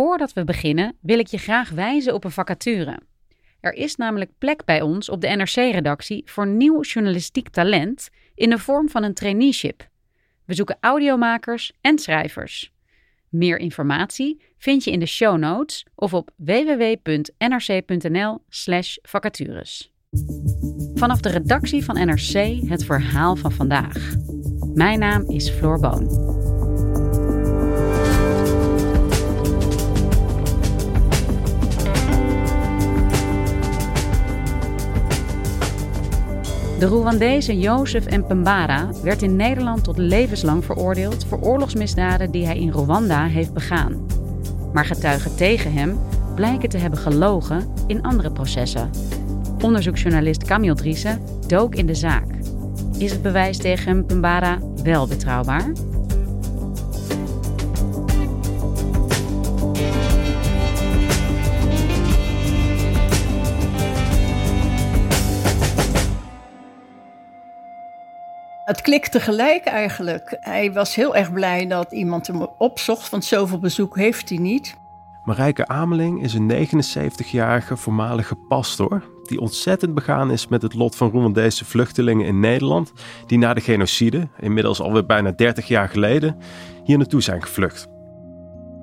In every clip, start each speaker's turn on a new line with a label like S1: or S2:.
S1: Voordat we beginnen wil ik je graag wijzen op een vacature. Er is namelijk plek bij ons op de NRC-redactie voor nieuw journalistiek talent in de vorm van een traineeship. We zoeken audiomakers en schrijvers. Meer informatie vind je in de show notes of op www.nrc.nl/vacatures. Vanaf de redactie van NRC het verhaal van vandaag. Mijn naam is Floor Boon. De Rwandese Jozef Mpembara werd in Nederland tot levenslang veroordeeld voor oorlogsmisdaden die hij in Rwanda heeft begaan. Maar getuigen tegen hem blijken te hebben gelogen in andere processen. Onderzoeksjournalist Camille Driessen dook in de zaak. Is het bewijs tegen Mpembara wel betrouwbaar?
S2: Het klikte gelijk eigenlijk. Hij was heel erg blij dat iemand hem opzocht, want zoveel bezoek heeft hij niet.
S3: Marijke Ameling is een 79-jarige voormalige pastor die ontzettend begaan is met het lot van Rwandese vluchtelingen in Nederland die na de genocide, inmiddels alweer bijna 30 jaar geleden, hier naartoe zijn gevlucht.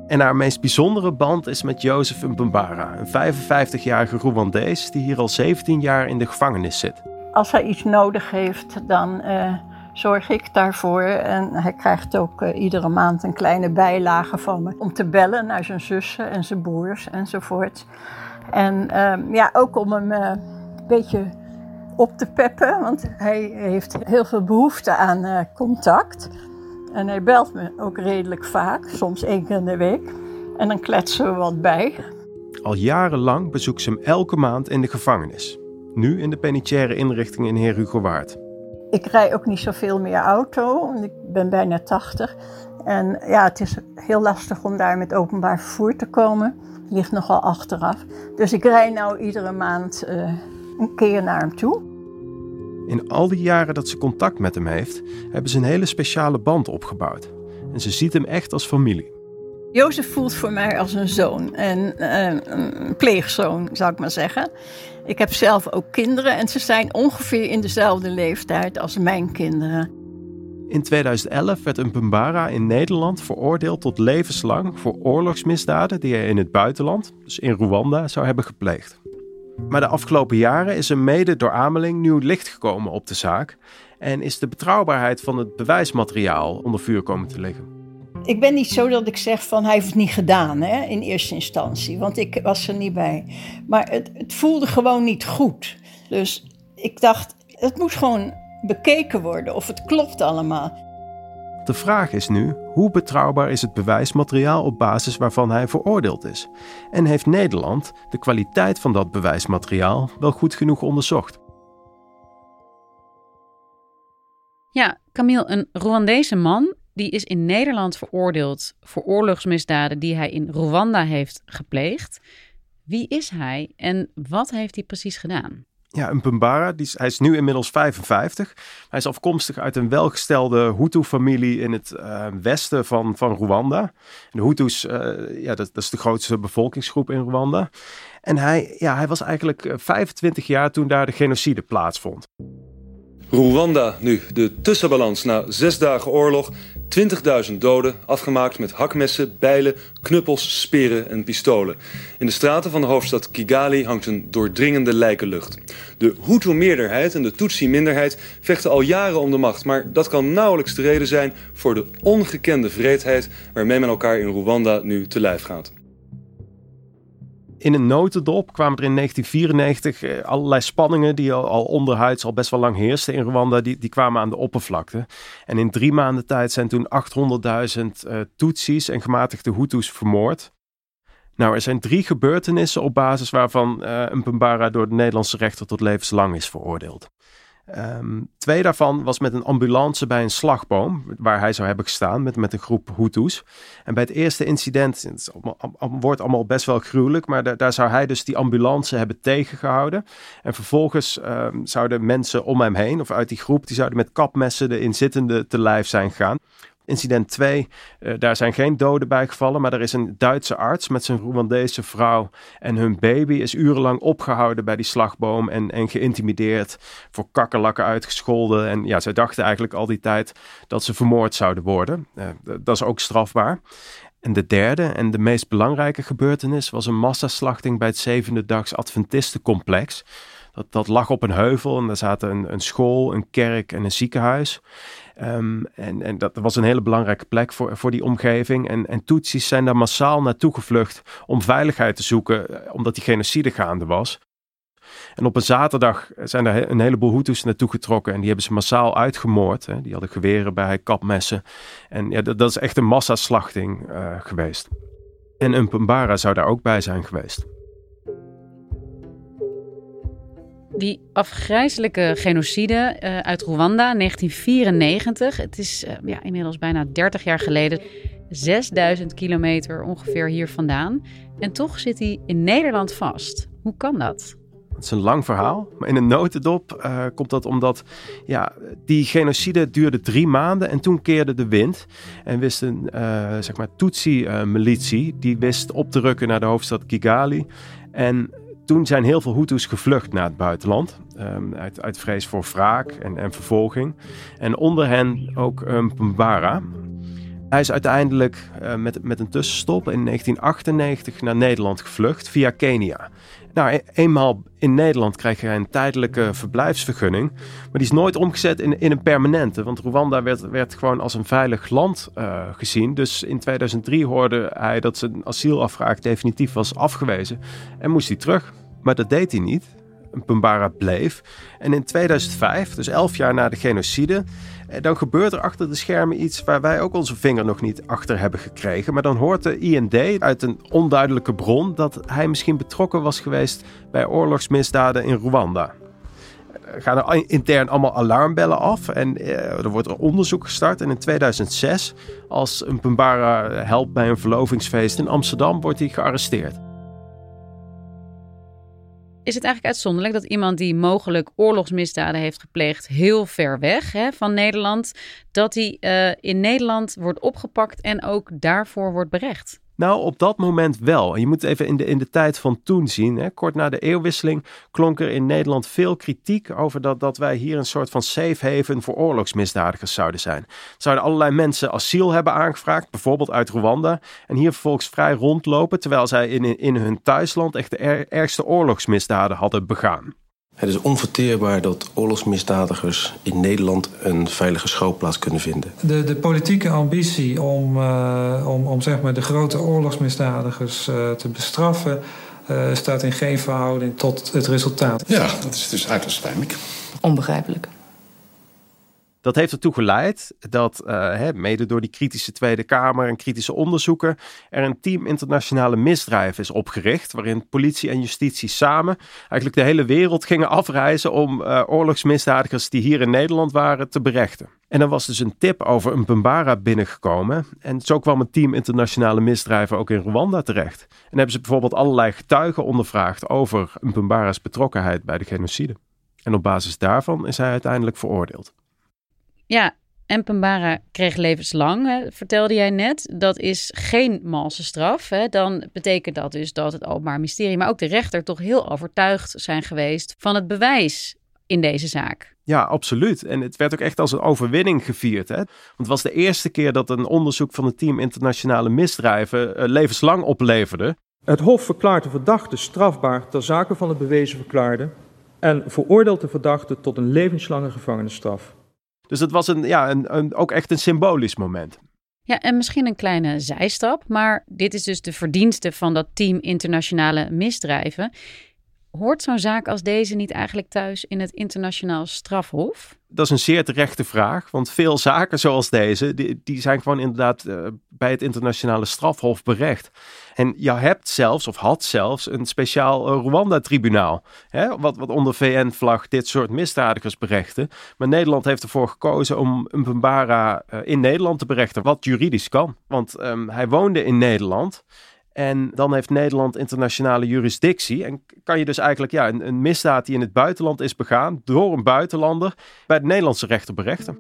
S3: En haar meest bijzondere band is met Jozef Mbambara, een 55-jarige Rwandees die hier al 17 jaar in de gevangenis zit.
S2: Als hij iets nodig heeft, dan uh, zorg ik daarvoor. En hij krijgt ook uh, iedere maand een kleine bijlage van me om te bellen naar zijn zussen en zijn broers enzovoort. En uh, ja, ook om hem uh, een beetje op te peppen, want hij heeft heel veel behoefte aan contact. En hij belt me ook redelijk vaak, soms één keer in de week. En dan kletsen we wat bij.
S3: Al jarenlang bezoekt ze hem elke maand in de gevangenis. Nu in de penitentiaire inrichting in Heer Hugo Waard.
S2: Ik rij ook niet zoveel meer auto, ik ben bijna 80. En ja, het is heel lastig om daar met openbaar vervoer te komen. Ligt nogal achteraf. Dus ik rij nou iedere maand uh, een keer naar hem toe.
S3: In al die jaren dat ze contact met hem heeft, hebben ze een hele speciale band opgebouwd. En ze ziet hem echt als familie.
S2: Jozef voelt voor mij als een zoon, en, uh, een pleegzoon zou ik maar zeggen. Ik heb zelf ook kinderen en ze zijn ongeveer in dezelfde leeftijd als mijn kinderen.
S3: In 2011 werd een Pumbara in Nederland veroordeeld tot levenslang voor oorlogsmisdaden die hij in het buitenland, dus in Rwanda, zou hebben gepleegd. Maar de afgelopen jaren is er mede door Ameling nieuw licht gekomen op de zaak en is de betrouwbaarheid van het bewijsmateriaal onder vuur komen te liggen.
S2: Ik ben niet zo dat ik zeg van hij heeft het niet gedaan hè, in eerste instantie, want ik was er niet bij. Maar het, het voelde gewoon niet goed. Dus ik dacht, het moet gewoon bekeken worden of het klopt allemaal.
S3: De vraag is nu: hoe betrouwbaar is het bewijsmateriaal op basis waarvan hij veroordeeld is? En heeft Nederland de kwaliteit van dat bewijsmateriaal wel goed genoeg onderzocht?
S1: Ja, Camille, een Rwandese man die is in Nederland veroordeeld voor oorlogsmisdaden die hij in Rwanda heeft gepleegd. Wie is hij en wat heeft hij precies gedaan?
S3: Ja, een Pumbara, die is, hij is nu inmiddels 55. Hij is afkomstig uit een welgestelde Hutu-familie in het uh, westen van, van Rwanda. De Hutus, uh, ja, dat, dat, is de grootste bevolkingsgroep in Rwanda. En hij, ja, hij was eigenlijk 25 jaar toen daar de genocide plaatsvond.
S4: Rwanda nu, de tussenbalans na zes dagen oorlog. 20.000 doden, afgemaakt met hakmessen, bijlen, knuppels, speren en pistolen. In de straten van de hoofdstad Kigali hangt een doordringende lijkenlucht. De Hutu-meerderheid en de Tutsi-minderheid vechten al jaren om de macht... maar dat kan nauwelijks de reden zijn voor de ongekende vreedheid... waarmee men elkaar in Rwanda nu te lijf gaat.
S3: In een notendop kwamen er in 1994 eh, allerlei spanningen die al, onderhuids al best wel lang heersten in Rwanda, die, die kwamen aan de oppervlakte. En in drie maanden tijd zijn toen 800.000 uh, Tutsis en gematigde Hutus vermoord. Nou, er zijn drie gebeurtenissen op basis waarvan uh, een Pembara door de Nederlandse rechter tot levenslang is veroordeeld. Um, twee daarvan was met een ambulance bij een slagboom, waar hij zou hebben gestaan met, met een groep Hutus. En bij het eerste incident, het wordt allemaal best wel gruwelijk, maar daar, zou hij dus die ambulance hebben tegengehouden. En vervolgens um, zouden mensen om hem heen, of uit die groep, die zouden met kapmessen de inzittende te lijf zijn gegaan. Incident 2, uh, daar zijn geen doden bij gevallen, maar er is een Duitse arts met zijn Rwandese vrouw en hun baby is urenlang opgehouden bij die slagboom en, en geïntimideerd, voor kakkerlakken uitgescholden. En ja, zij dachten eigenlijk al die tijd dat ze vermoord zouden worden. Uh, dat is ook strafbaar. En de derde en de meest belangrijke gebeurtenis was een massaslachting bij het zevende dags Adventistencomplex. Dat, dat lag op een heuvel en daar zaten een, een school, een kerk en een ziekenhuis. Um, en, en dat was een hele belangrijke plek voor, voor die omgeving. En, en Tutsis zijn daar massaal naartoe gevlucht om veiligheid te zoeken, eh, omdat die genocide gaande was. En op een zaterdag zijn er een heleboel Hutus naartoe getrokken en die hebben ze massaal uitgemoord. Hè. Die hadden geweren bij, kapmessen. En ja, dat, is echt een massaslachting uh, geweest. En een zou daar ook bij zijn geweest.
S1: Die afgrijzelijke genocide uh, uit Rwanda, 1994. Het is uh, ja, inmiddels bijna 30 jaar geleden. 6000 kilometer ongeveer hier vandaan. En toch zit hij in Nederland vast. Hoe kan dat?
S3: Het is een lang verhaal, maar in een notendop uh, komt dat omdat ja, die genocide duurde drie maanden en toen keerde de wind. En wist een zeg maar Tutsi-militie, die wist op te rukken naar de hoofdstad Kigali. En toen zijn heel veel Hutus gevlucht naar het buitenland. Um, uit, uit, vrees voor wraak en, en, vervolging. En onder hen ook um. Hij is uiteindelijk uh, met, met een tussenstop in 1998 naar Nederland gevlucht via Kenia. Nou, e eenmaal in Nederland krijg je een tijdelijke verblijfsvergunning. Maar die is nooit omgezet in, in een permanente. Want Rwanda werd, werd gewoon als een veilig land uh, gezien. Dus in 2003 hoorde hij dat zijn asielafvraag definitief was afgewezen. En moest hij terug. Maar dat deed hij niet. Pumbara bleef. En in 2005, dus elf jaar na de genocide, eh, dan gebeurt er achter de schermen iets waar wij ook onze vinger nog niet achter hebben gekregen. Maar dan hoort de IND uit een onduidelijke bron dat hij misschien betrokken was geweest bij oorlogsmisdaden in Rwanda. Er gaan er intern allemaal alarmbellen af en eh, er wordt er onderzoek gestart. En in 2006, als een Pumbara helpt bij een verlovingsfeest in Amsterdam, wordt hij gearresteerd
S1: is het eigenlijk uitzonderlijk dat iemand die mogelijk oorlogsmisdaden heeft gepleegd, heel ver weg hè, van Nederland, dat hij uh, in Nederland wordt opgepakt en ook daarvoor wordt berecht?
S3: Nou, op dat moment wel. En je moet even in de, in de tijd van toen zien. Hè. Kort na de eeuwwisseling klonk er in Nederland veel kritiek over dat, dat wij hier een soort van safe haven voor oorlogsmisdadigers zouden zijn. Zouden allerlei mensen asiel hebben aangevraagd, bijvoorbeeld uit Rwanda, en hier vervolgens vrij rondlopen, terwijl zij in, in hun thuisland echt de ergste oorlogsmisdaden hadden begaan.
S5: Het is onverteerbaar dat oorlogsmisdadigers in Nederland een veilige schuilplaats kunnen vinden.
S6: De, de politieke ambitie om, uh, om, om zeg maar de grote oorlogsmisdadigers uh, te bestraffen... Uh, staat in geen verhouding tot het resultaat.
S7: Ja, dat is dus uiterst pijnlijk.
S8: Onbegrijpelijk.
S3: Dat heeft ertoe geleid dat, uh, mede door die kritische Tweede Kamer en kritische onderzoeken, er een team internationale misdrijven is opgericht, waarin politie en justitie samen eigenlijk de hele wereld gingen afreizen om uh, oorlogsmisdadigers die hier in Nederland waren te berechten. En er was dus een tip over een Pumbara binnengekomen. En zo kwam een team internationale misdrijven ook in Rwanda terecht. En hebben ze bijvoorbeeld allerlei getuigen ondervraagd over een Pumbara's betrokkenheid bij de genocide. En op basis daarvan is hij uiteindelijk veroordeeld.
S1: Ja, en Pembara kreeg levenslang, hè, vertelde jij net. Dat is geen malse straf. Hè. Dan betekent dat dus dat het Openbaar Mysterie, maar ook de rechter toch heel overtuigd zijn geweest van het bewijs in deze zaak.
S3: Ja, absoluut. En het werd ook echt als een overwinning gevierd. Hè? Want het was de eerste keer dat een onderzoek van het team internationale misdrijven uh, levenslang opleverde.
S8: Het Hof verklaart de verdachte strafbaar ter zake van het bewezen verklaarde en veroordeelt de verdachte tot een levenslange gevangenisstraf.
S3: Dus het was een, ja, een, een, ook echt een symbolisch moment.
S1: Ja, en misschien een kleine zijstap, maar dit is dus de verdienste van dat team internationale misdrijven. Hoort zo'n zaak als deze niet eigenlijk thuis in het internationaal strafhof?
S3: Dat is een zeer terechte vraag, want veel zaken zoals deze, die, die zijn gewoon inderdaad uh, bij het internationale strafhof berecht. En je hebt zelfs, of had zelfs, een speciaal uh, Rwanda-tribunaal, wat, wat onder VN-vlag dit soort misdadigers berechten. Maar Nederland heeft ervoor gekozen om Mbara uh, in Nederland te berechten, wat juridisch kan. Want um, hij woonde in Nederland en dan heeft Nederland internationale jurisdictie. En kan je dus eigenlijk ja, een, een, misdaad die in het buitenland is begaan door een buitenlander bij de Nederlandse rechter berechten.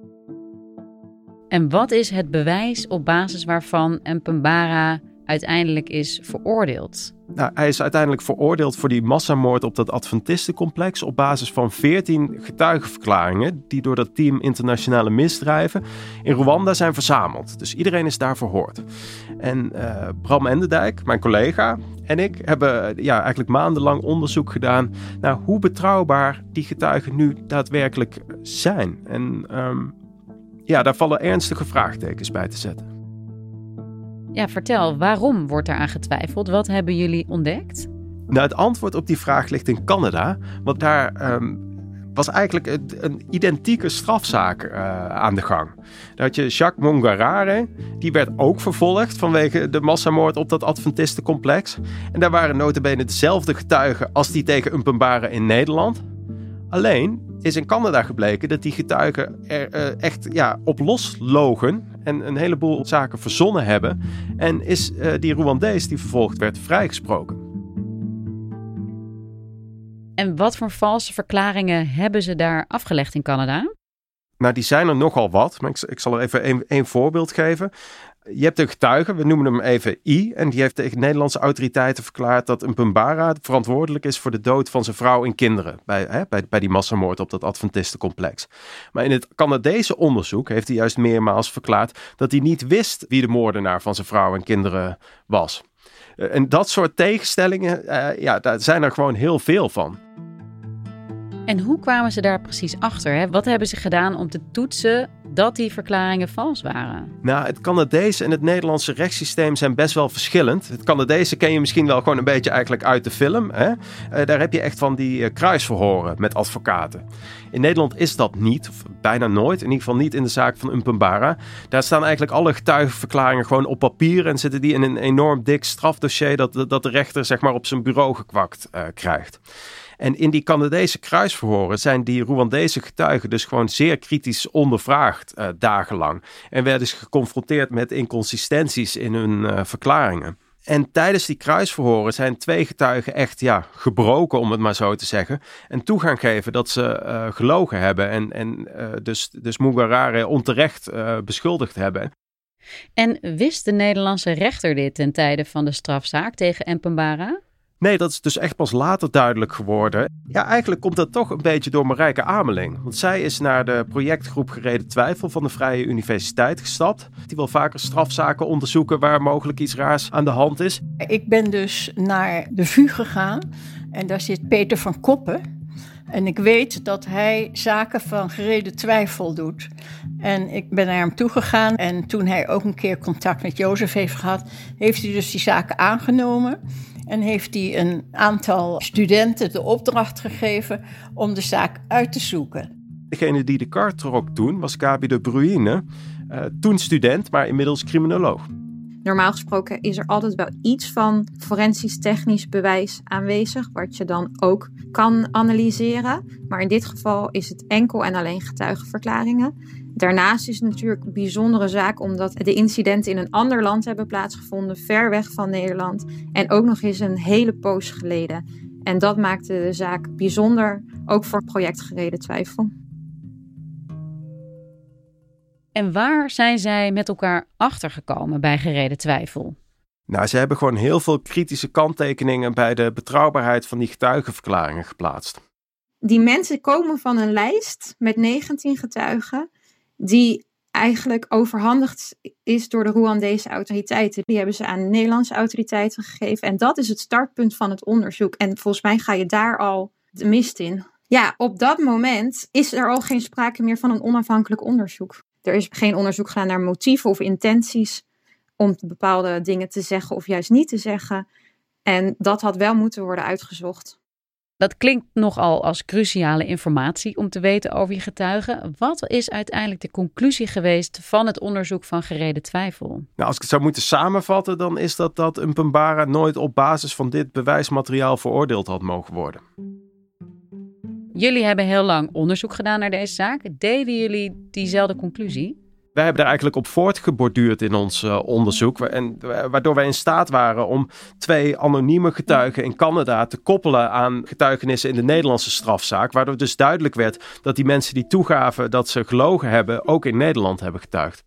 S1: En wat is het bewijs op basis waarvan Mpembara uiteindelijk is veroordeeld?
S3: Nou, hij is uiteindelijk veroordeeld voor die massamoord op dat Adventistencomplex op basis van 14 getuigenverklaringen die door dat team internationale misdrijven in Rwanda zijn verzameld. Dus iedereen is daar verhoord. En uh, Bram Endendijk, mijn collega, en ik hebben ja, eigenlijk maandenlang onderzoek gedaan naar hoe betrouwbaar die getuigen nu daadwerkelijk zijn. En um, ja, daar vallen ernstige vraagtekens bij te zetten.
S1: Ja, vertel, waarom wordt aan getwijfeld? Wat hebben jullie ontdekt?
S3: Nou, het antwoord op die vraag ligt in Canada. Want daar um, was eigenlijk een, identieke strafzaak uh, aan de gang. Had je Jacques Mongarare, die werd ook vervolgd vanwege de massamoord op dat Adventistencomplex. En daar waren notabene dezelfde getuigen als die tegen Umpembare in Nederland. Alleen is in Canada gebleken dat die getuigen er uh, echt ja, op los logen en een heleboel zaken verzonnen hebben. En is uh, die Rwandees die vervolgd werd vrijgesproken.
S1: En wat voor valse verklaringen hebben ze daar afgelegd in Canada?
S3: Nou, die zijn er nogal wat. Maar ik, ik zal er even één voorbeeld geven. Je hebt een getuige, we noemen hem even I. En die heeft tegen Nederlandse autoriteiten verklaard dat een Pumbara verantwoordelijk is voor de dood van zijn vrouw en kinderen. Bij, hè, bij, bij die massamoord op dat Adventistencomplex. Maar in het Canadese onderzoek heeft hij juist meermaals verklaard dat hij niet wist wie de moordenaar van zijn vrouw en kinderen was. Eh, en dat soort tegenstellingen, uh, ja, daar zijn er gewoon heel veel van.
S1: En hoe kwamen ze daar precies achter? Wat hebben ze gedaan om te toetsen dat die verklaringen vals waren?
S3: Nou, het Canadese en het Nederlandse rechtssysteem zijn best wel verschillend. Het Canadese ken je misschien wel gewoon een beetje eigenlijk uit de film. Hè? Uh, daar heb je echt van die uh, kruisverhoren met advocaten. In Nederland is dat niet, of bijna nooit. In ieder geval niet in de zaak van Umpembara. Daar staan eigenlijk alle getuigenverklaringen gewoon op papier en zitten die in een enorm dik strafdossier dat, dat de rechter zeg maar op zijn bureau gekwakt uh, krijgt. En in die Canadese kruisverhoren zijn die Rwandese getuigen dus gewoon zeer kritisch ondervraagd uh, dagenlang. En werden ze geconfronteerd met inconsistenties in hun uh, verklaringen. En tijdens die kruisverhoren zijn twee getuigen echt ja, gebroken, om het maar zo te zeggen. En toegang geven dat ze uh, gelogen hebben en, en dus, dus Mugarare onterecht beschuldigd hebben.
S1: En wist de Nederlandse rechter dit ten tijde van de strafzaak tegen Mpembara?
S3: Nee, dat is dus echt pas later duidelijk geworden. Ja, eigenlijk komt dat toch een beetje door Marijke Ameling. Want zij is naar de projectgroep Gereden Twijfel van de Vrije Universiteit gestapt. Die wil vaker strafzaken onderzoeken waar mogelijk iets raars aan de hand is.
S2: Ik ben dus naar de VU gegaan en daar zit Peter van Koppen. En ik weet dat hij zaken van gereden twijfel doet. En ik ben naar hem toegegaan. En toen hij ook een keer contact met Jozef heeft gehad, heeft hij dus die zaken aangenomen. En heeft hij een aantal studenten de opdracht gegeven om de zaak uit te zoeken.
S3: Degene die de kaart trok toen was Gabi de Bruyne, uh, toen student, maar inmiddels criminoloog.
S9: Normaal gesproken is er altijd wel iets van forensisch technisch bewijs aanwezig, wat je dan ook kan analyseren. Maar in dit geval is het enkel en alleen getuigenverklaringen. Daarnaast is het natuurlijk een bijzondere zaak omdat de incidenten in een ander land hebben plaatsgevonden, ver weg van Nederland en ook nog eens een hele poos geleden. En dat maakte de zaak bijzonder, ook voor projectgereden twijfel.
S1: En waar zijn zij met elkaar achtergekomen bij gereden twijfel?
S3: Nou, ze hebben gewoon heel veel kritische kanttekeningen bij de betrouwbaarheid van die getuigenverklaringen geplaatst.
S9: die mensen komen van een lijst met 19 getuigen die eigenlijk overhandigd is door de Rwandese autoriteiten. Die hebben ze aan de Nederlandse autoriteiten gegeven. En dat is het startpunt van het onderzoek. En volgens mij ga je daar al de mist in. Ja, op dat moment is er al geen sprake meer van een onafhankelijk onderzoek. Er is geen onderzoek gedaan naar motieven of intenties om bepaalde dingen te zeggen of juist niet te zeggen. En dat had wel moeten worden uitgezocht.
S1: Dat klinkt nogal als cruciale informatie om te weten over je getuigen. Wat is uiteindelijk de conclusie geweest van het onderzoek van gereden twijfel?
S3: Nou, als ik het zou moeten samenvatten, dan is dat dat een Pembara nooit op basis van dit bewijsmateriaal veroordeeld had mogen worden.
S1: Jullie hebben heel lang onderzoek gedaan naar deze zaak. Deden jullie diezelfde conclusie?
S3: Wij hebben daar eigenlijk op voortgeborduurd in ons uh, onderzoek. En, waardoor wij in staat waren om twee anonieme getuigen in Canada te koppelen aan getuigenissen in de Nederlandse strafzaak. Waardoor dus duidelijk werd dat die mensen die toegaven dat ze gelogen hebben, ook in Nederland hebben getuigd.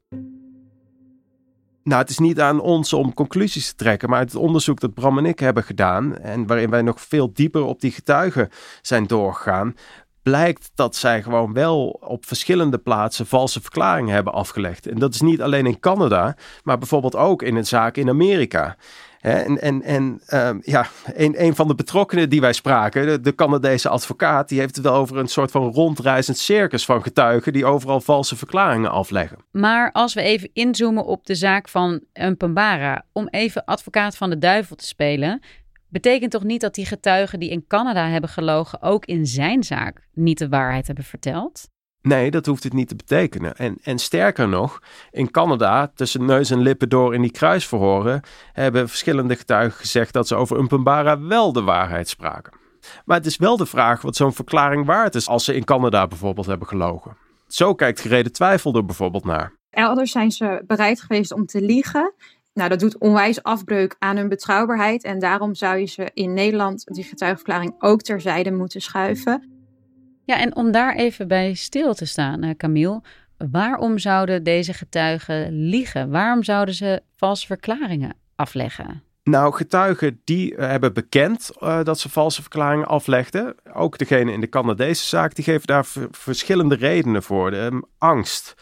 S3: Nou, het is niet aan ons om conclusies te trekken, maar het onderzoek dat Bram en ik hebben gedaan en waarin wij nog veel dieper op die getuigen zijn doorgegaan, blijkt dat zij gewoon wel op verschillende plaatsen valse verklaringen hebben afgelegd. En dat is niet alleen in Canada, maar bijvoorbeeld ook in een zaak in Amerika. En, en, en um, ja, een, een van de betrokkenen die wij spraken, de, de Canadese advocaat, die heeft het wel over een soort van rondreizend circus van getuigen die overal valse verklaringen afleggen.
S1: Maar als we even inzoomen op de zaak van Mpambara, om even advocaat van de duivel te spelen, betekent toch niet dat die getuigen die in Canada hebben gelogen ook in zijn zaak niet de waarheid hebben verteld?
S3: Nee, dat hoeft het niet te betekenen. En, en sterker nog, in Canada, tussen neus en lippen door in die kruisverhoren, hebben verschillende getuigen gezegd dat ze over Umpambara wel de waarheid spraken. Maar het is wel de vraag wat zo'n verklaring waard is als ze in Canada bijvoorbeeld hebben gelogen. Zo kijkt gereden twijfel er bijvoorbeeld naar.
S9: Elders zijn ze bereid geweest om te liegen. Nou, dat doet onwijs afbreuk aan hun betrouwbaarheid. En daarom zou je ze in Nederland die getuigenverklaring ook terzijde moeten schuiven.
S1: Ja, en om daar even bij stil te staan, uh, Camille. Waarom zouden deze getuigen liegen? Waarom zouden ze valse verklaringen afleggen?
S3: Nou, getuigen die eh, hebben bekend uh, dat ze valse verklaringen aflegden. Ook degene in de Canadese zaak, die geven daar verschillende redenen voor. De, angst.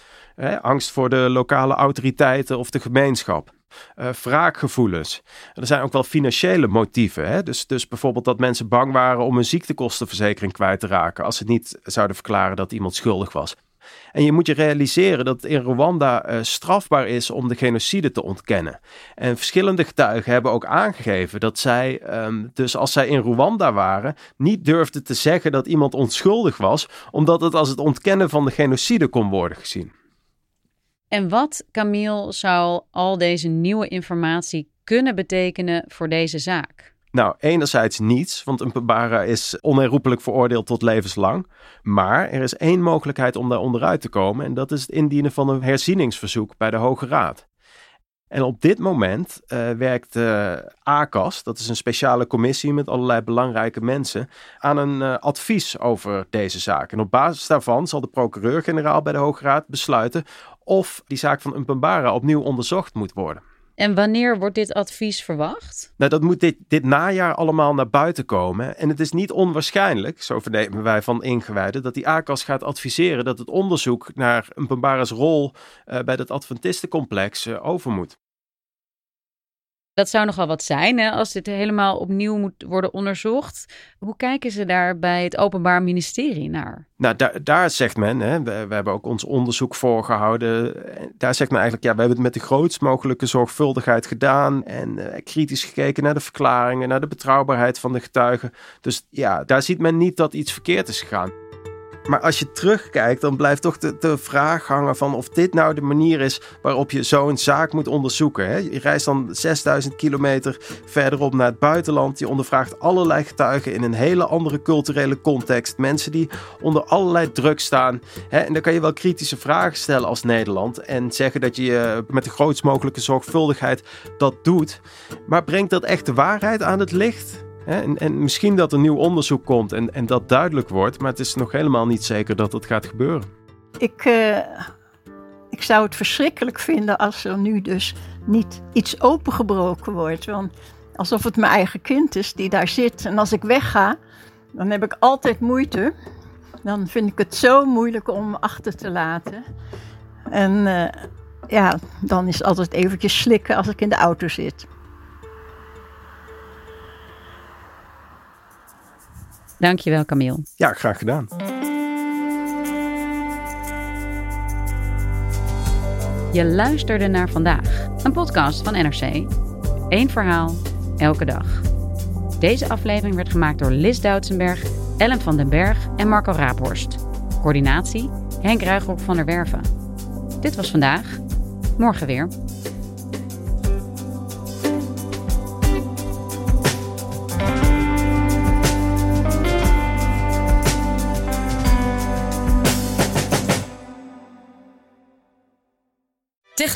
S3: angst voor de lokale autoriteiten of de gemeenschap uh, wraakgevoelens. Er zijn ook wel financiële motieven. Hè? Dus, dus bijvoorbeeld dat mensen bang waren om een ziektekostenverzekering kwijt te raken als ze niet zouden verklaren dat iemand schuldig was. En je moet je realiseren dat in Rwanda uh, strafbaar is om de genocide te ontkennen. En verschillende getuigen hebben ook aangegeven dat zij, um, dus als zij in Rwanda waren, niet durfden te zeggen dat iemand onschuldig was, omdat het als het ontkennen van de genocide kon worden gezien.
S1: En wat, Camille, zou al deze nieuwe informatie kunnen betekenen voor deze zaak?
S3: Nou, enerzijds niets, want een Pabara is onherroepelijk veroordeeld tot levenslang. Maar er is één mogelijkheid om daar onderuit te komen en dat is het indienen van een herzieningsverzoek bij de Hoge Raad. En op dit moment uh, werkt uh, ACAS, dat is een speciale commissie met allerlei belangrijke mensen, aan een uh, advies over deze zaak. En op basis daarvan zal de procureur-generaal bij de Hoge Raad besluiten of die zaak van Mpambara opnieuw onderzocht moet worden.
S1: En wanneer wordt dit advies verwacht?
S3: Nou, dat moet dit, dit najaar allemaal naar buiten komen. En het is niet onwaarschijnlijk, zo vernemen wij van ingewijden, dat die ACAS gaat adviseren dat het onderzoek naar Mpambara's rol uh, bij het Adventistencomplex uh, over moet.
S1: Dat zou nogal wat zijn hè, als dit helemaal opnieuw moet worden onderzocht. Hoe kijken ze daar bij het Openbaar Ministerie naar?
S3: Nou, daar, daar zegt men, hè, we, hebben ook ons onderzoek voorgehouden. Daar zegt men eigenlijk, ja, we hebben het met de grootst mogelijke zorgvuldigheid gedaan. En uh, kritisch gekeken naar de verklaringen, naar de betrouwbaarheid van de getuigen. Dus ja, daar ziet men niet dat iets verkeerd is gegaan. Maar als je terugkijkt, dan blijft toch de, de, vraag hangen van of dit nou de manier is waarop je zo'n zaak moet onderzoeken. Hè? Je reist dan 6000 kilometer verderop naar het buitenland. Je ondervraagt allerlei getuigen in een hele andere culturele context. Mensen die onder allerlei druk staan. Hè? En dan kan je wel kritische vragen stellen als Nederland. En zeggen dat je met de grootst mogelijke zorgvuldigheid dat doet. Maar brengt dat echt de waarheid aan het licht? En, en, misschien dat er nieuw onderzoek komt en, en dat duidelijk wordt, maar het is nog helemaal niet zeker dat dat gaat gebeuren.
S2: Ik, uh, ik zou het verschrikkelijk vinden als er nu dus niet iets opengebroken wordt. Want alsof het mijn eigen kind is die daar zit. En als ik wegga, dan heb ik altijd moeite dan vind ik het zo moeilijk om achter te laten. En uh, ja, dan is het altijd eventjes slikken als ik in de auto zit.
S1: Dankjewel, Camille.
S3: Ja, graag gedaan.
S1: Je luisterde naar vandaag, een podcast van NRC. Eén verhaal, elke dag. Deze aflevering werd gemaakt door Lis Doutsenberg, Ellen van den Berg en Marco Raaphorst. Coördinatie Henk Ruigrok van der Werven. Dit was vandaag. Morgen weer.